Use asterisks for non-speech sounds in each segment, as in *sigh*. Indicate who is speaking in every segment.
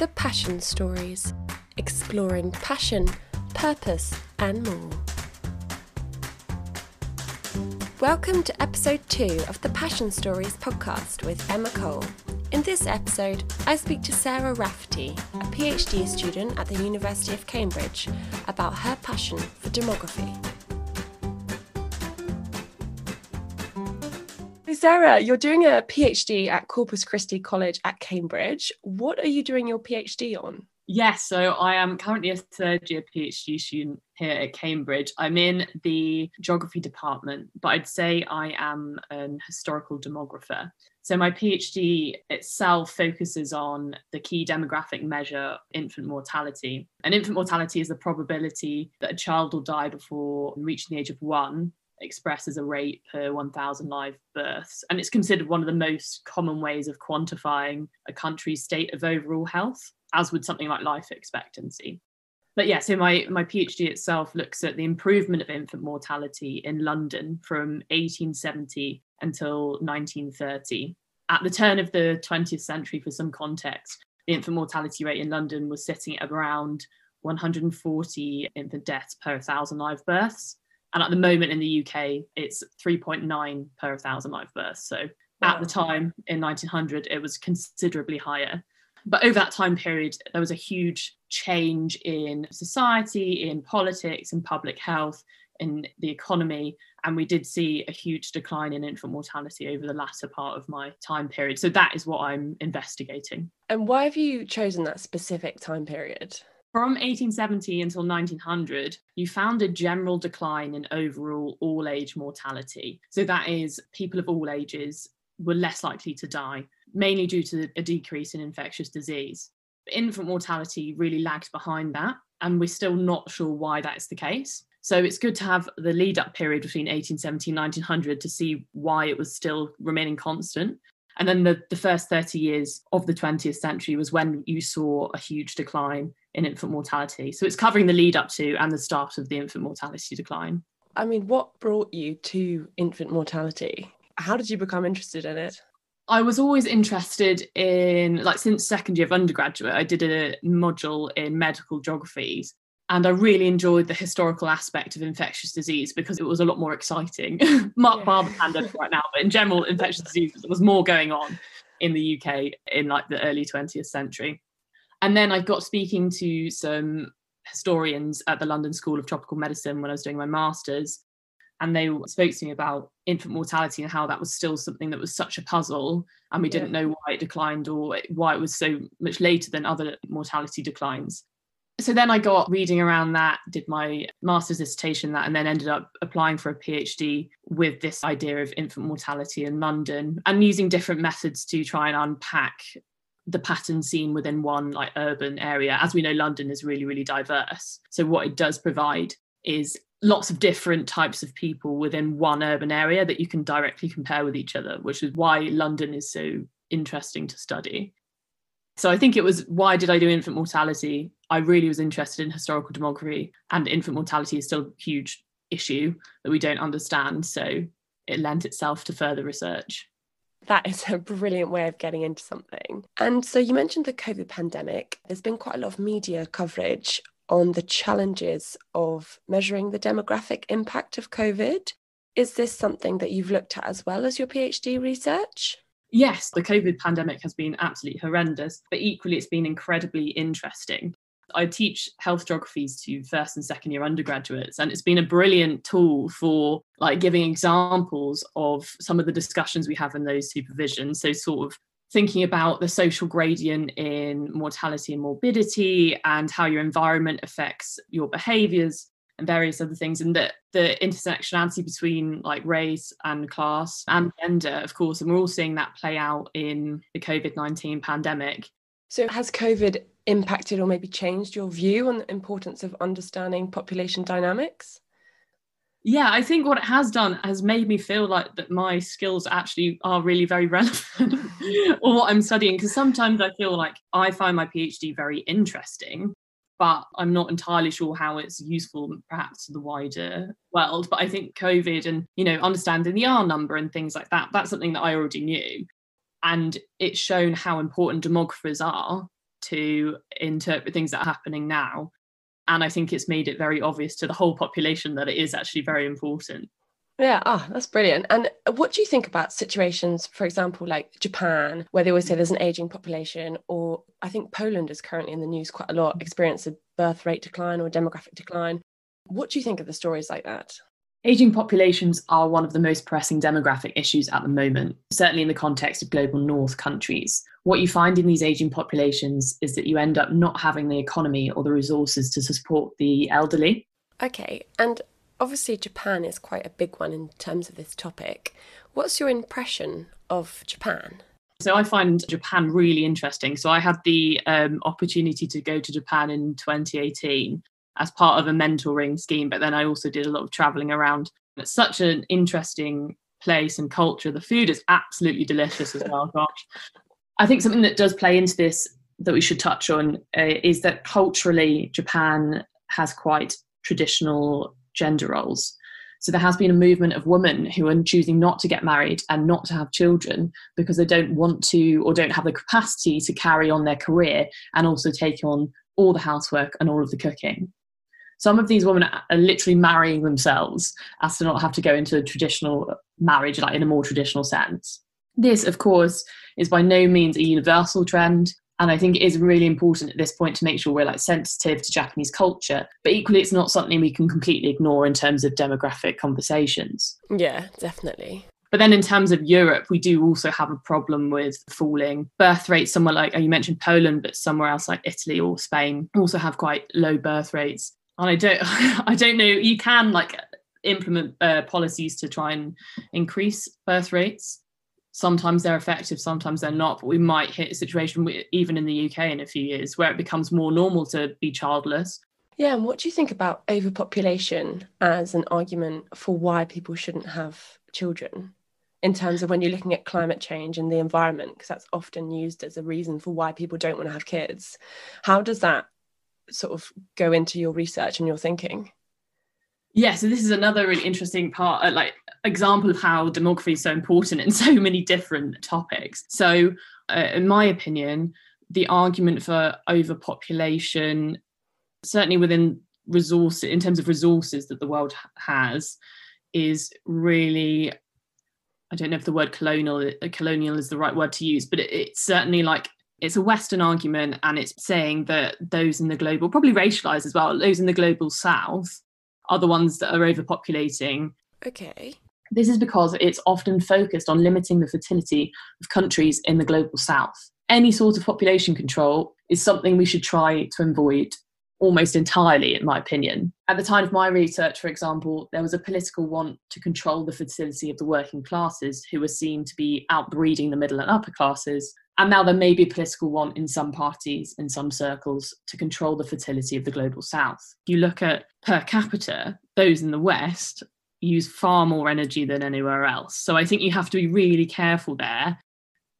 Speaker 1: The Passion Stories, exploring passion, purpose, and more. Welcome to episode two of the Passion Stories podcast with Emma Cole. In this episode, I speak to Sarah Rafferty, a PhD student at the University of Cambridge, about her passion for demography. Sarah, you're doing a PhD at Corpus Christi College at Cambridge. What are you doing your PhD on?
Speaker 2: Yes, so I am currently a third year PhD student here at Cambridge. I'm in the geography department, but I'd say I am an historical demographer. So my PhD itself focuses on the key demographic measure, infant mortality. And infant mortality is the probability that a child will die before reaching the age of one expressed as a rate per 1,000 live births. And it's considered one of the most common ways of quantifying a country's state of overall health, as would something like life expectancy. But yeah, so my, my PhD itself looks at the improvement of infant mortality in London from 1870 until 1930. At the turn of the 20th century, for some context, the infant mortality rate in London was sitting at around 140 infant deaths per 1,000 live births. And at the moment in the UK, it's 3.9 per 1,000 live births. So wow. at the time in 1900, it was considerably higher. But over that time period, there was a huge change in society, in politics, in public health, in the economy. And we did see a huge decline in infant mortality over the latter part of my time period. So that is what I'm investigating.
Speaker 1: And why have you chosen that specific time period?
Speaker 2: From 1870 until 1900, you found a general decline in overall all age mortality. So, that is, people of all ages were less likely to die, mainly due to a decrease in infectious disease. Infant mortality really lagged behind that, and we're still not sure why that's the case. So it's good to have the lead up period between 1870 and 1900 to see why it was still remaining constant. And then the, the first 30 years of the 20th century was when you saw a huge decline in infant mortality. So it's covering the lead up to and the start of the infant mortality decline.
Speaker 1: I mean, what brought you to infant mortality? How did you become interested in it?
Speaker 2: I was always interested in, like, since second year of undergraduate, I did a module in medical geographies. And I really enjoyed the historical aspect of infectious disease because it was a lot more exciting. *laughs* Mark yeah. bar the pandemic right now, but in general, infectious disease, there was more going on in the UK in like the early 20th century. And then I got speaking to some historians at the London School of Tropical Medicine when I was doing my master's. And they spoke to me about infant mortality and how that was still something that was such a puzzle. And we yeah. didn't know why it declined or why it was so much later than other mortality declines. So then I got reading around that, did my master's dissertation that, and then ended up applying for a PhD with this idea of infant mortality in London and using different methods to try and unpack the pattern seen within one like urban area. As we know, London is really, really diverse. So what it does provide is lots of different types of people within one urban area that you can directly compare with each other, which is why London is so interesting to study. So I think it was why did I do infant mortality? I really was interested in historical demography, and infant mortality is still a huge issue that we don't understand. So it lent itself to further research
Speaker 1: that is a brilliant way of getting into something. And so you mentioned the COVID pandemic. There's been quite a lot of media coverage on the challenges of measuring the demographic impact of COVID. Is this something that you've looked at as well as your PhD research?
Speaker 2: Yes, the COVID pandemic has been absolutely horrendous, but equally it's been incredibly interesting. I teach health geographies to first and second year undergraduates, and it's been a brilliant tool for like giving examples of some of the discussions we have in those supervisions. So, sort of thinking about the social gradient in mortality and morbidity and how your environment affects your behaviors and various other things and the, the intersectionality between like race and class and gender of course and we're all seeing that play out in the covid-19 pandemic
Speaker 1: so has covid impacted or maybe changed your view on the importance of understanding population dynamics?
Speaker 2: Yeah, I think what it has done has made me feel like that my skills actually are really very *laughs* relevant *laughs* or what I'm studying. Because sometimes I feel like I find my PhD very interesting, but I'm not entirely sure how it's useful perhaps to the wider world. But I think COVID and, you know, understanding the R number and things like that, that's something that I already knew. And it's shown how important demographers are to interpret things that are happening now. And I think it's made it very obvious to the whole population that it is actually very important.
Speaker 1: Yeah, ah, oh, that's brilliant. And what do you think about situations, for example, like Japan, where they always say there's an aging population, or I think Poland is currently in the news quite a lot, experience a birth rate decline or demographic decline. What do you think of the stories like that?
Speaker 2: Aging populations are one of the most pressing demographic issues at the moment, certainly in the context of global north countries. What you find in these aging populations is that you end up not having the economy or the resources to support the elderly.
Speaker 1: Okay, and obviously Japan is quite a big one in terms of this topic. What's your impression of Japan?
Speaker 2: So I find Japan really interesting. So I had the um, opportunity to go to Japan in 2018 as part of a mentoring scheme, but then I also did a lot of traveling around. It's such an interesting place and culture. The food is absolutely delicious as well. Gosh, I think something that does play into this that we should touch on uh, is that culturally Japan has quite traditional gender roles. So there has been a movement of women who are choosing not to get married and not to have children because they don't want to or don't have the capacity to carry on their career and also take on all the housework and all of the cooking. Some of these women are literally marrying themselves as to not have to go into a traditional marriage, like in a more traditional sense. This, of course, is by no means a universal trend and i think it is really important at this point to make sure we're like sensitive to japanese culture but equally it's not something we can completely ignore in terms of demographic conversations
Speaker 1: yeah definitely
Speaker 2: but then in terms of Europe, we do also have a problem with falling birth rates. Somewhere like you mentioned Poland, but somewhere else like Italy or Spain also have quite low birth rates. And I don't, *laughs* I don't know. You can like implement uh, policies to try and increase birth rates, sometimes they're effective, sometimes they're not. But we might hit a situation, even in the UK in a few years, where it becomes more normal to be childless.
Speaker 1: Yeah, and what do you think about overpopulation as an argument for why people shouldn't have children? In terms of when you're looking at climate change and the environment, because that's often used as a reason for why people don't want to have kids. How does that sort of go into your research and your thinking?
Speaker 2: Yeah, so this is another really interesting part, uh, like example of how demography is so important in *laughs* so many different topics. So, uh, in my opinion, the argument for overpopulation, certainly within resource in terms of resources that the world has, is really I don't know if the word colonial uh, colonial is the right word to use, but it, it's certainly like it's a Western argument, and it's saying that those in the global, probably racialized as well, those in the global South are the ones that are overpopulating.
Speaker 1: Okay.
Speaker 2: This is because it's often focused on limiting the fertility of countries in the global south. Any sort of population control is something we should try to avoid almost entirely, in my opinion. At the time of my research, for example, there was a political want to control the fertility of the working classes, who were seen to be outbreeding the middle and upper classes. And now there may be a political want in some parties, in some circles, to control the fertility of the global south. You look at per capita, those in the West use far more energy than anywhere else. So I think you have to be really careful there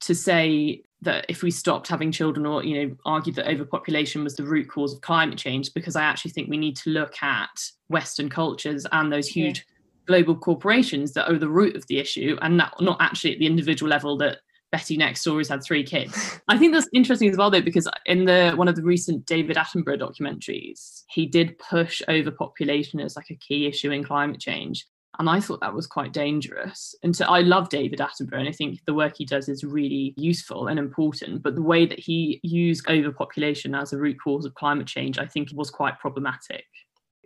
Speaker 2: to say that if we stopped having children or you know argue that overpopulation was the root cause of climate change because i actually think we need to look at western cultures and those huge yeah. global corporations that are the root of the issue and not, not actually at the individual level that betty next door has had three kids *laughs* i think that's interesting as well though because in the one of the recent david attenborough documentaries he did push overpopulation as like a key issue in climate change and I thought that was quite dangerous. And so I love David Attenborough, and I think the work he does is really useful and important. But the way that he used overpopulation as a root cause of climate change, I think was quite problematic.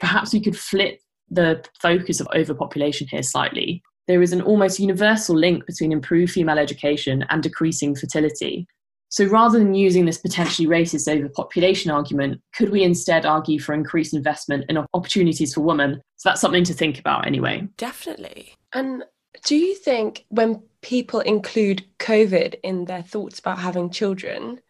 Speaker 2: Perhaps we could flip the focus of overpopulation here slightly. There is an almost universal link between improved female education and decreasing fertility. So rather than using this potentially racist overpopulation argument, could we instead argue for increased investment in opportunities for women? So that's something to think about anyway.
Speaker 1: Definitely. And do you think when people include COVID in their thoughts about having children,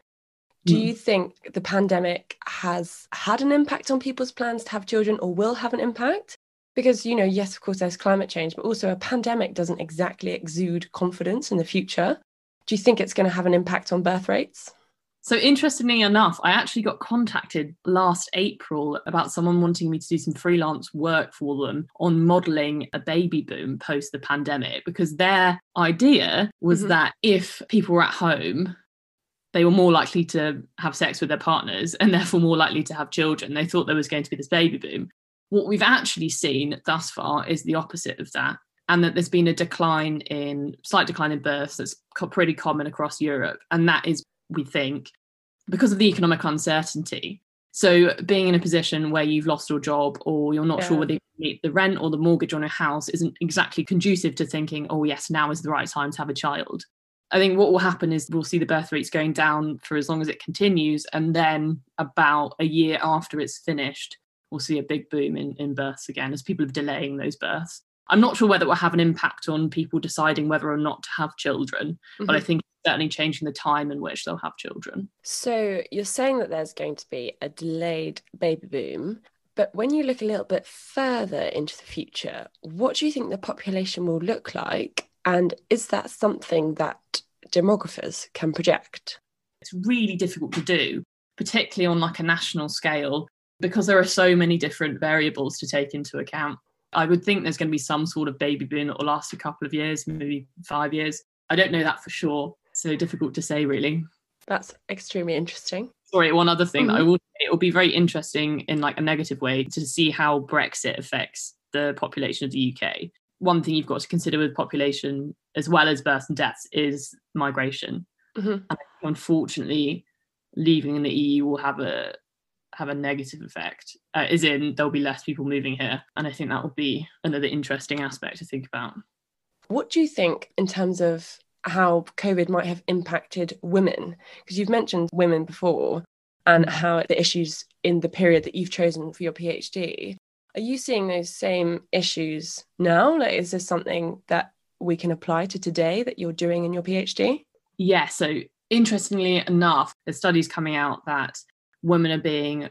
Speaker 1: do mm. you think the pandemic has had an impact on people's plans to have children or will have an impact? Because, you know, yes, of course, there's climate change, but also a pandemic doesn't exactly exude confidence in the future. Do you think it's going to have an impact on birth rates?
Speaker 2: So, interestingly enough, I actually got contacted last April about someone wanting me to do some freelance work for them on modeling a baby boom post the pandemic because their idea was mm-hmm. that if people were at home, they were more likely to have sex with their partners and therefore more likely to have children. They thought there was going to be this baby boom. What we've actually seen thus far is the opposite of that, and that there's been a decline in slight decline in births that's pretty common across Europe. And that is, we think, because of the economic uncertainty. So being in a position where you've lost your job or you're not yeah. sure whether you meet the rent or the mortgage on your house isn't exactly conducive to thinking, oh yes, now is the right time to have a child. I think what will happen is we'll see the birth rates going down for as long as it continues, and then about a year after it's finished, we'll see a big boom in, in births again as people are delaying those births. I'm not sure whether it will have an impact on people deciding whether or not to have children, mm-hmm. but I mm-hmm. think certainly changing the time in which they'll have children.
Speaker 1: So you're saying that there's going to be a delayed baby boom. But when you look a little bit further into the future, what do you think the population will look like? And is that something that demographers can project?
Speaker 2: It's really difficult to do, particularly on like a national scale, because there are so many different variables to take into account. I would think there's going to be some sort of baby boom that will last a couple of years, maybe five years. I don't know that for sure. So difficult to say, really.
Speaker 1: That's extremely interesting.
Speaker 2: Sorry, one other thing mm-hmm. I will it will be very interesting in like a negative way to see how Brexit affects the population of the UK. One thing you've got to consider with population as well as births and deaths is migration. Mm-hmm. And unfortunately, leaving the EU will have a have a negative effect, uh, as in there'll be less people moving here, and I think that will be another interesting aspect to think about.
Speaker 1: What do you think in terms of how COVID might have impacted women? Because you've mentioned women before and mm-hmm. how the issues in the period that you've chosen for your PhD. Are you seeing those same issues now? Like, is this something that we can apply to today that you're doing in your PhD?
Speaker 2: Yeah. So, interestingly enough, there's studies coming out that women are being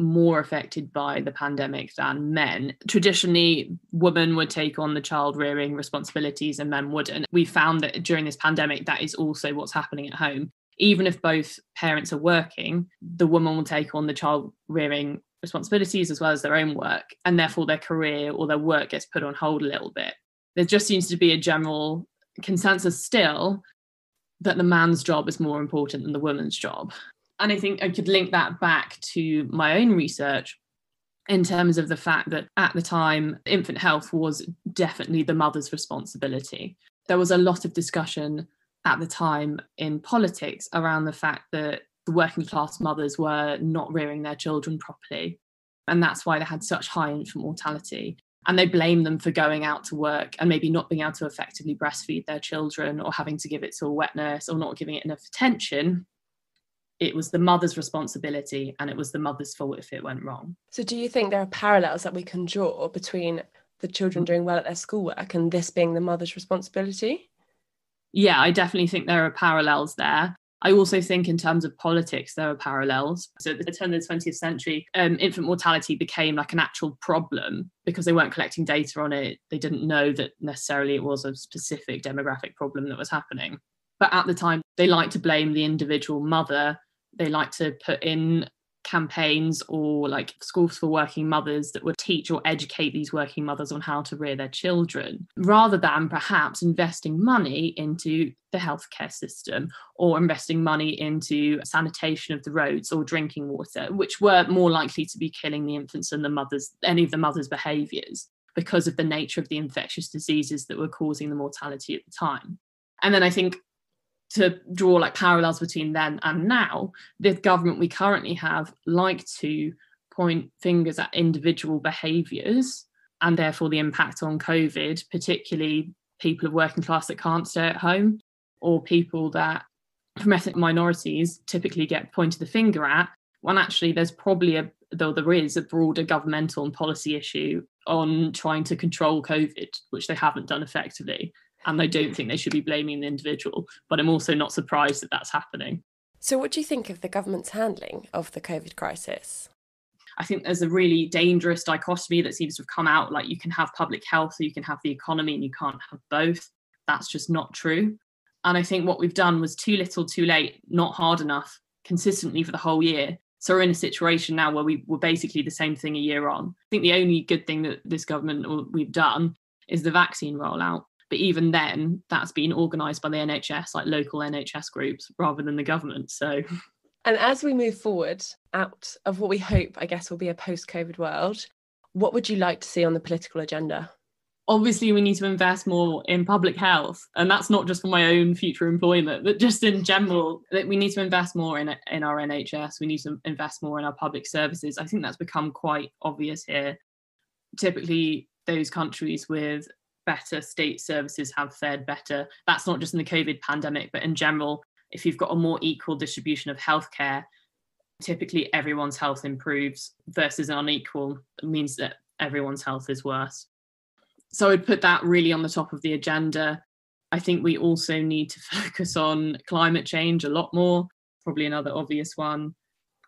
Speaker 2: more affected by the pandemic than men. Traditionally, women would take on the child rearing responsibilities and men wouldn't. We found that during this pandemic, that is also what's happening at home. Even if both parents are working, the woman will take on the child rearing responsibilities as well as their own work, and therefore their career or their work gets put on hold a little bit. There just seems to be a general consensus still that the man's job is more important than the woman's job and I think I could link that back to my own research in terms of the fact that at the time, infant health was definitely the mother's responsibility. There was a lot of discussion at the time in politics around the fact that the working class mothers were not rearing their children properly. And that's why they had such high infant mortality. And they blamed them for going out to work and maybe not being able to effectively breastfeed their children or having to give it to a wet nurse or not giving it enough attention it was the mother's responsibility and it was the mother's fault if it went wrong.
Speaker 1: So, do you think there are parallels that we can draw between the children doing well at their schoolwork and this being the mother's responsibility?
Speaker 2: Yeah, I definitely think there are parallels there. I also think, in terms of politics, there are parallels. So, at the turn of the 20th century, um, infant mortality became like an actual problem because they weren't collecting data on it. They didn't know that necessarily it was a specific demographic problem that was happening. But at the time, they liked to blame the individual mother they like to put in campaigns or like schools for working mothers that would teach or educate these working mothers on how to rear their children rather than perhaps investing money into the healthcare system or investing money into sanitation of the roads or drinking water which were more likely to be killing the infants and the mothers any of the mothers behaviors because of the nature of the infectious diseases that were causing the mortality at the time. And then i think to draw like parallels between then and now, the government we currently have like to point fingers at individual behaviours and therefore the impact on COVID, particularly people of working class that can't stay at home or people that from ethnic minorities typically get pointed the finger at when actually there's probably a though there is a broader governmental and policy issue on trying to control COVID, which they haven't done effectively and I don't think they should be blaming the individual. But I'm also not surprised that that's happening.
Speaker 1: So, what do you think of the government's handling of the COVID crisis?
Speaker 2: I think there's a really dangerous dichotomy that seems to have come out like you can have public health or you can have the economy and you can't have both. That's just not true. And I think what we've done was too little, too late, not hard enough consistently for the whole year. So we're in a situation now where we were basically the same thing a year on. I think the only good thing that this government we've done is the vaccine rollout But even then, that's been organised by the NHS, like local NHS groups, rather than the government. So
Speaker 1: and as we move forward out of what we hope, I guess, will be a post COVID world, what would you like to see on the political agenda?
Speaker 2: Obviously, we need to invest more in public health. And that's not just for my own future employment, but just in general, that we need to invest more in, in our NHS. We need to invest more in our public services. I think that's become quite obvious here. Typically, those countries with better state services have fared better. That's not just in the COVID pandemic, but in general, if you've got a more equal distribution of healthcare, typically everyone's health improves versus an unequal means that everyone's health is worse. So I'd put that really on the top of the agenda. I think we also need to *laughs* focus on climate change a lot more, probably another obvious one.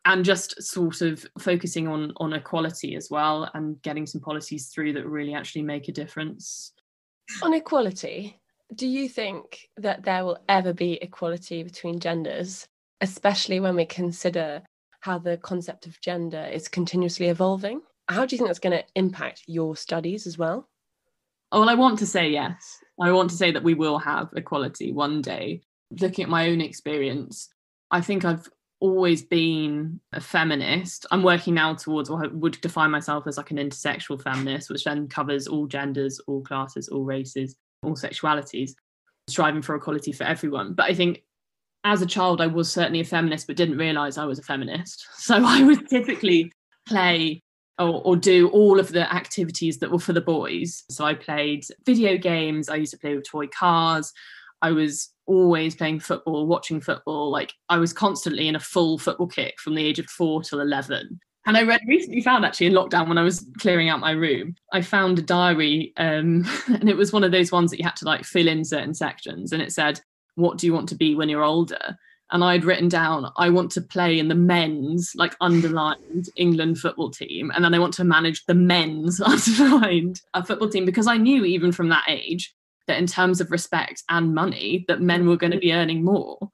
Speaker 2: And just sort of focusing on on equality as well and getting some policies through that really actually make a difference.
Speaker 1: On equality, do you think that there will ever be equality between genders, especially when we consider how the concept of gender is continuously evolving? How do you think that's going to impact your studies as well?
Speaker 2: Oh, well, I want to say yes. I want to say that we will have equality one day. Looking at my own experience, I think I've always been a feminist. I'm working now towards what I would define myself as like an intersectional feminist, which then covers all genders, all classes, all races all sexualities, striving for equality for everyone. But I think as a child, I was certainly a feminist, but didn't realize I was a feminist. *laughs* So I would typically play or, or, do all of the activities that were for the boys. So I played video games, I used to play with toy cars. I was always playing football, watching football. Like I was constantly in a full football kick from the age of four till 11. And I read, recently found actually in lockdown when I was clearing out my room, I found a diary um, *laughs* and it was one of those ones that you had to like fill in certain sections. And it said, What do you want to be when you're older? And I'd written down, I want to play in the men's, like underlined England football team. And then I want to manage the men's *laughs* underlined a football team because I knew even from that age that in terms of respect and money, that men were going to be earning more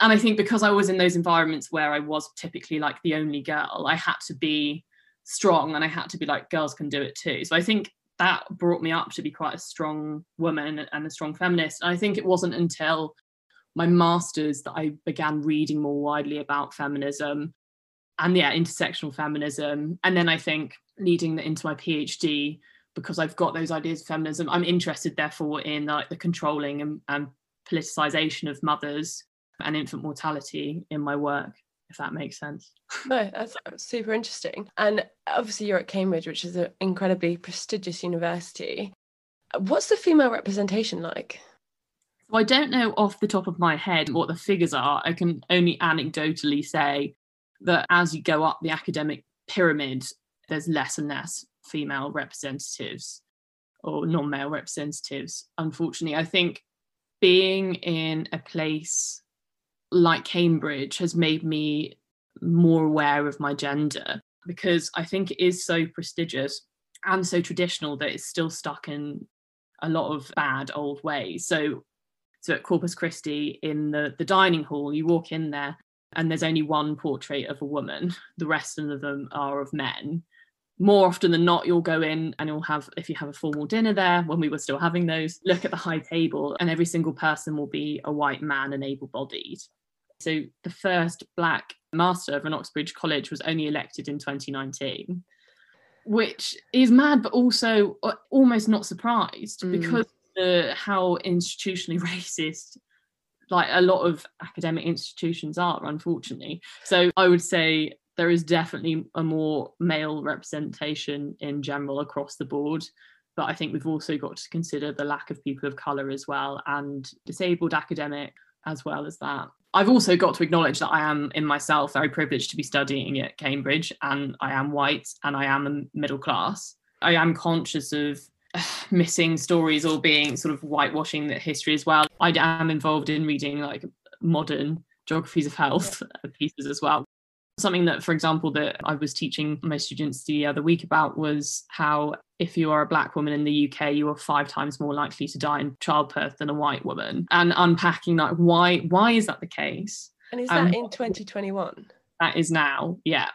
Speaker 2: and I think because I was in those environments where I was typically like the only girl, I had to be strong and I had to be like, girls can do it too. So I think that brought me up to be quite a strong woman and a strong feminist. And I think it wasn't until my master's that I began reading more widely about feminism and yeah, intersectional feminism. And then I think leading into my PhD, because I've got those ideas of feminism, I'm interested therefore in like the controlling and, and politicization of mothers and infant mortality in my work if that makes sense. *laughs*
Speaker 1: No, that's super interesting. And obviously, you're at Cambridge, which is an incredibly prestigious university. What's the female representation like?
Speaker 2: So I don't know off the top of my head what the figures are. I can only anecdotally say that as you go up the academic pyramid, there's less and less female representatives or non male representatives. Unfortunately, I think being in a place like Cambridge has made me more aware of my gender because I think it is so prestigious and so traditional that it's still stuck in a lot of bad old ways. So so at Corpus Christi in the, the dining hall, you walk in there and there's only one portrait of a woman. The rest of them are of men. More often than not, you'll go in and you'll have, if you have a formal dinner there, when we were still having those, look at the high table, and every single person will be a white man and able bodied. So the first black master of an Oxbridge college was only elected in 2019, which is mad, but also uh, almost not surprised mm. because the how institutionally *laughs* racist like a lot of academic institutions are, unfortunately. So I would say there is definitely a more male representation in general across the board. But I think we've also got to consider the lack of people of colour as well and disabled academic as well as that. I've also got to acknowledge that I am in myself very privileged to be studying at Cambridge and I am white and I am a middle class. I am conscious of *sighs* missing stories or being sort of whitewashing the history as well. I am involved in reading like modern geographies of health *laughs* pieces as well. Something that, for example, that I was teaching my students the other week about was how if you are a black woman in the UK, you are five times more likely to die in childbirth than a white woman. And unpacking that, why why is that the case?
Speaker 1: And is that um, in 2021?
Speaker 2: That is now, yeah.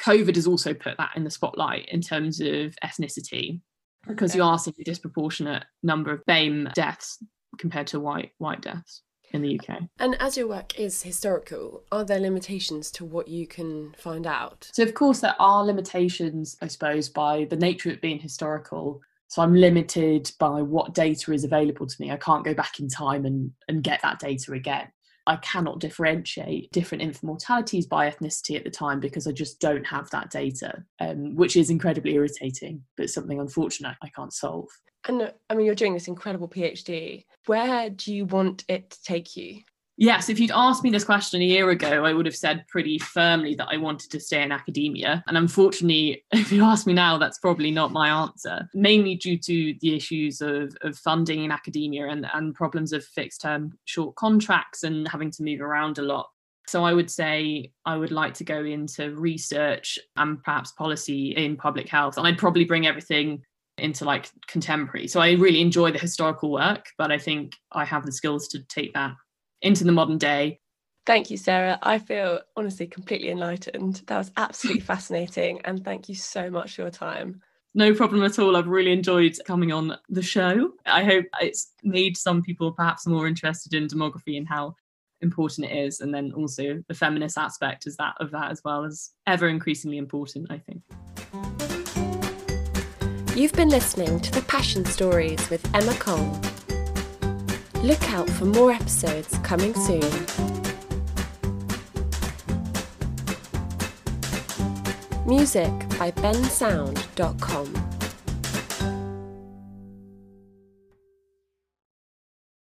Speaker 2: COVID has also put that in the spotlight in terms of ethnicity. because you are seeing a disproportionate number of BAME deaths compared to white white deaths in the UK.
Speaker 1: And as your work is historical, are there limitations to what you can find out?
Speaker 2: So, of course, there are limitations, I suppose, by the nature of it being historical. So, I'm limited by what data is available to me. I can't go back in time and, and get that data again. I cannot differentiate different infant mortalities by ethnicity at the time because I just don't have that data, um, which is incredibly irritating, but something unfortunate I can't solve.
Speaker 1: And uh, I mean, you're doing this incredible PhD. Where do you want it to take you?
Speaker 2: Yes, if you'd asked me this question a year ago, I would have said pretty firmly that I wanted to stay in academia. And unfortunately, *laughs* if you ask me now, that's probably not my answer, mainly due to the issues of, of funding in academia and, and problems of fixed term short contracts and having to move around a lot. So I would say I would like to go into research and perhaps policy in public health. And I'd probably bring everything into like contemporary. So I really enjoy the historical work, but I think I have the skills to take that into the modern day.
Speaker 1: Thank you, Sarah. I feel honestly completely enlightened. That was absolutely *laughs* fascinating. And thank you so much for your time.
Speaker 2: No problem at all. I've really enjoyed coming on the show. I hope it's made some people perhaps more interested in demography and how important it is. And then also the feminist aspect is that of that as well as ever increasingly important, I think.
Speaker 1: You've been listening to the Passion Stories with Emma Cole. Look out for more episodes coming soon. Music by bensound.com.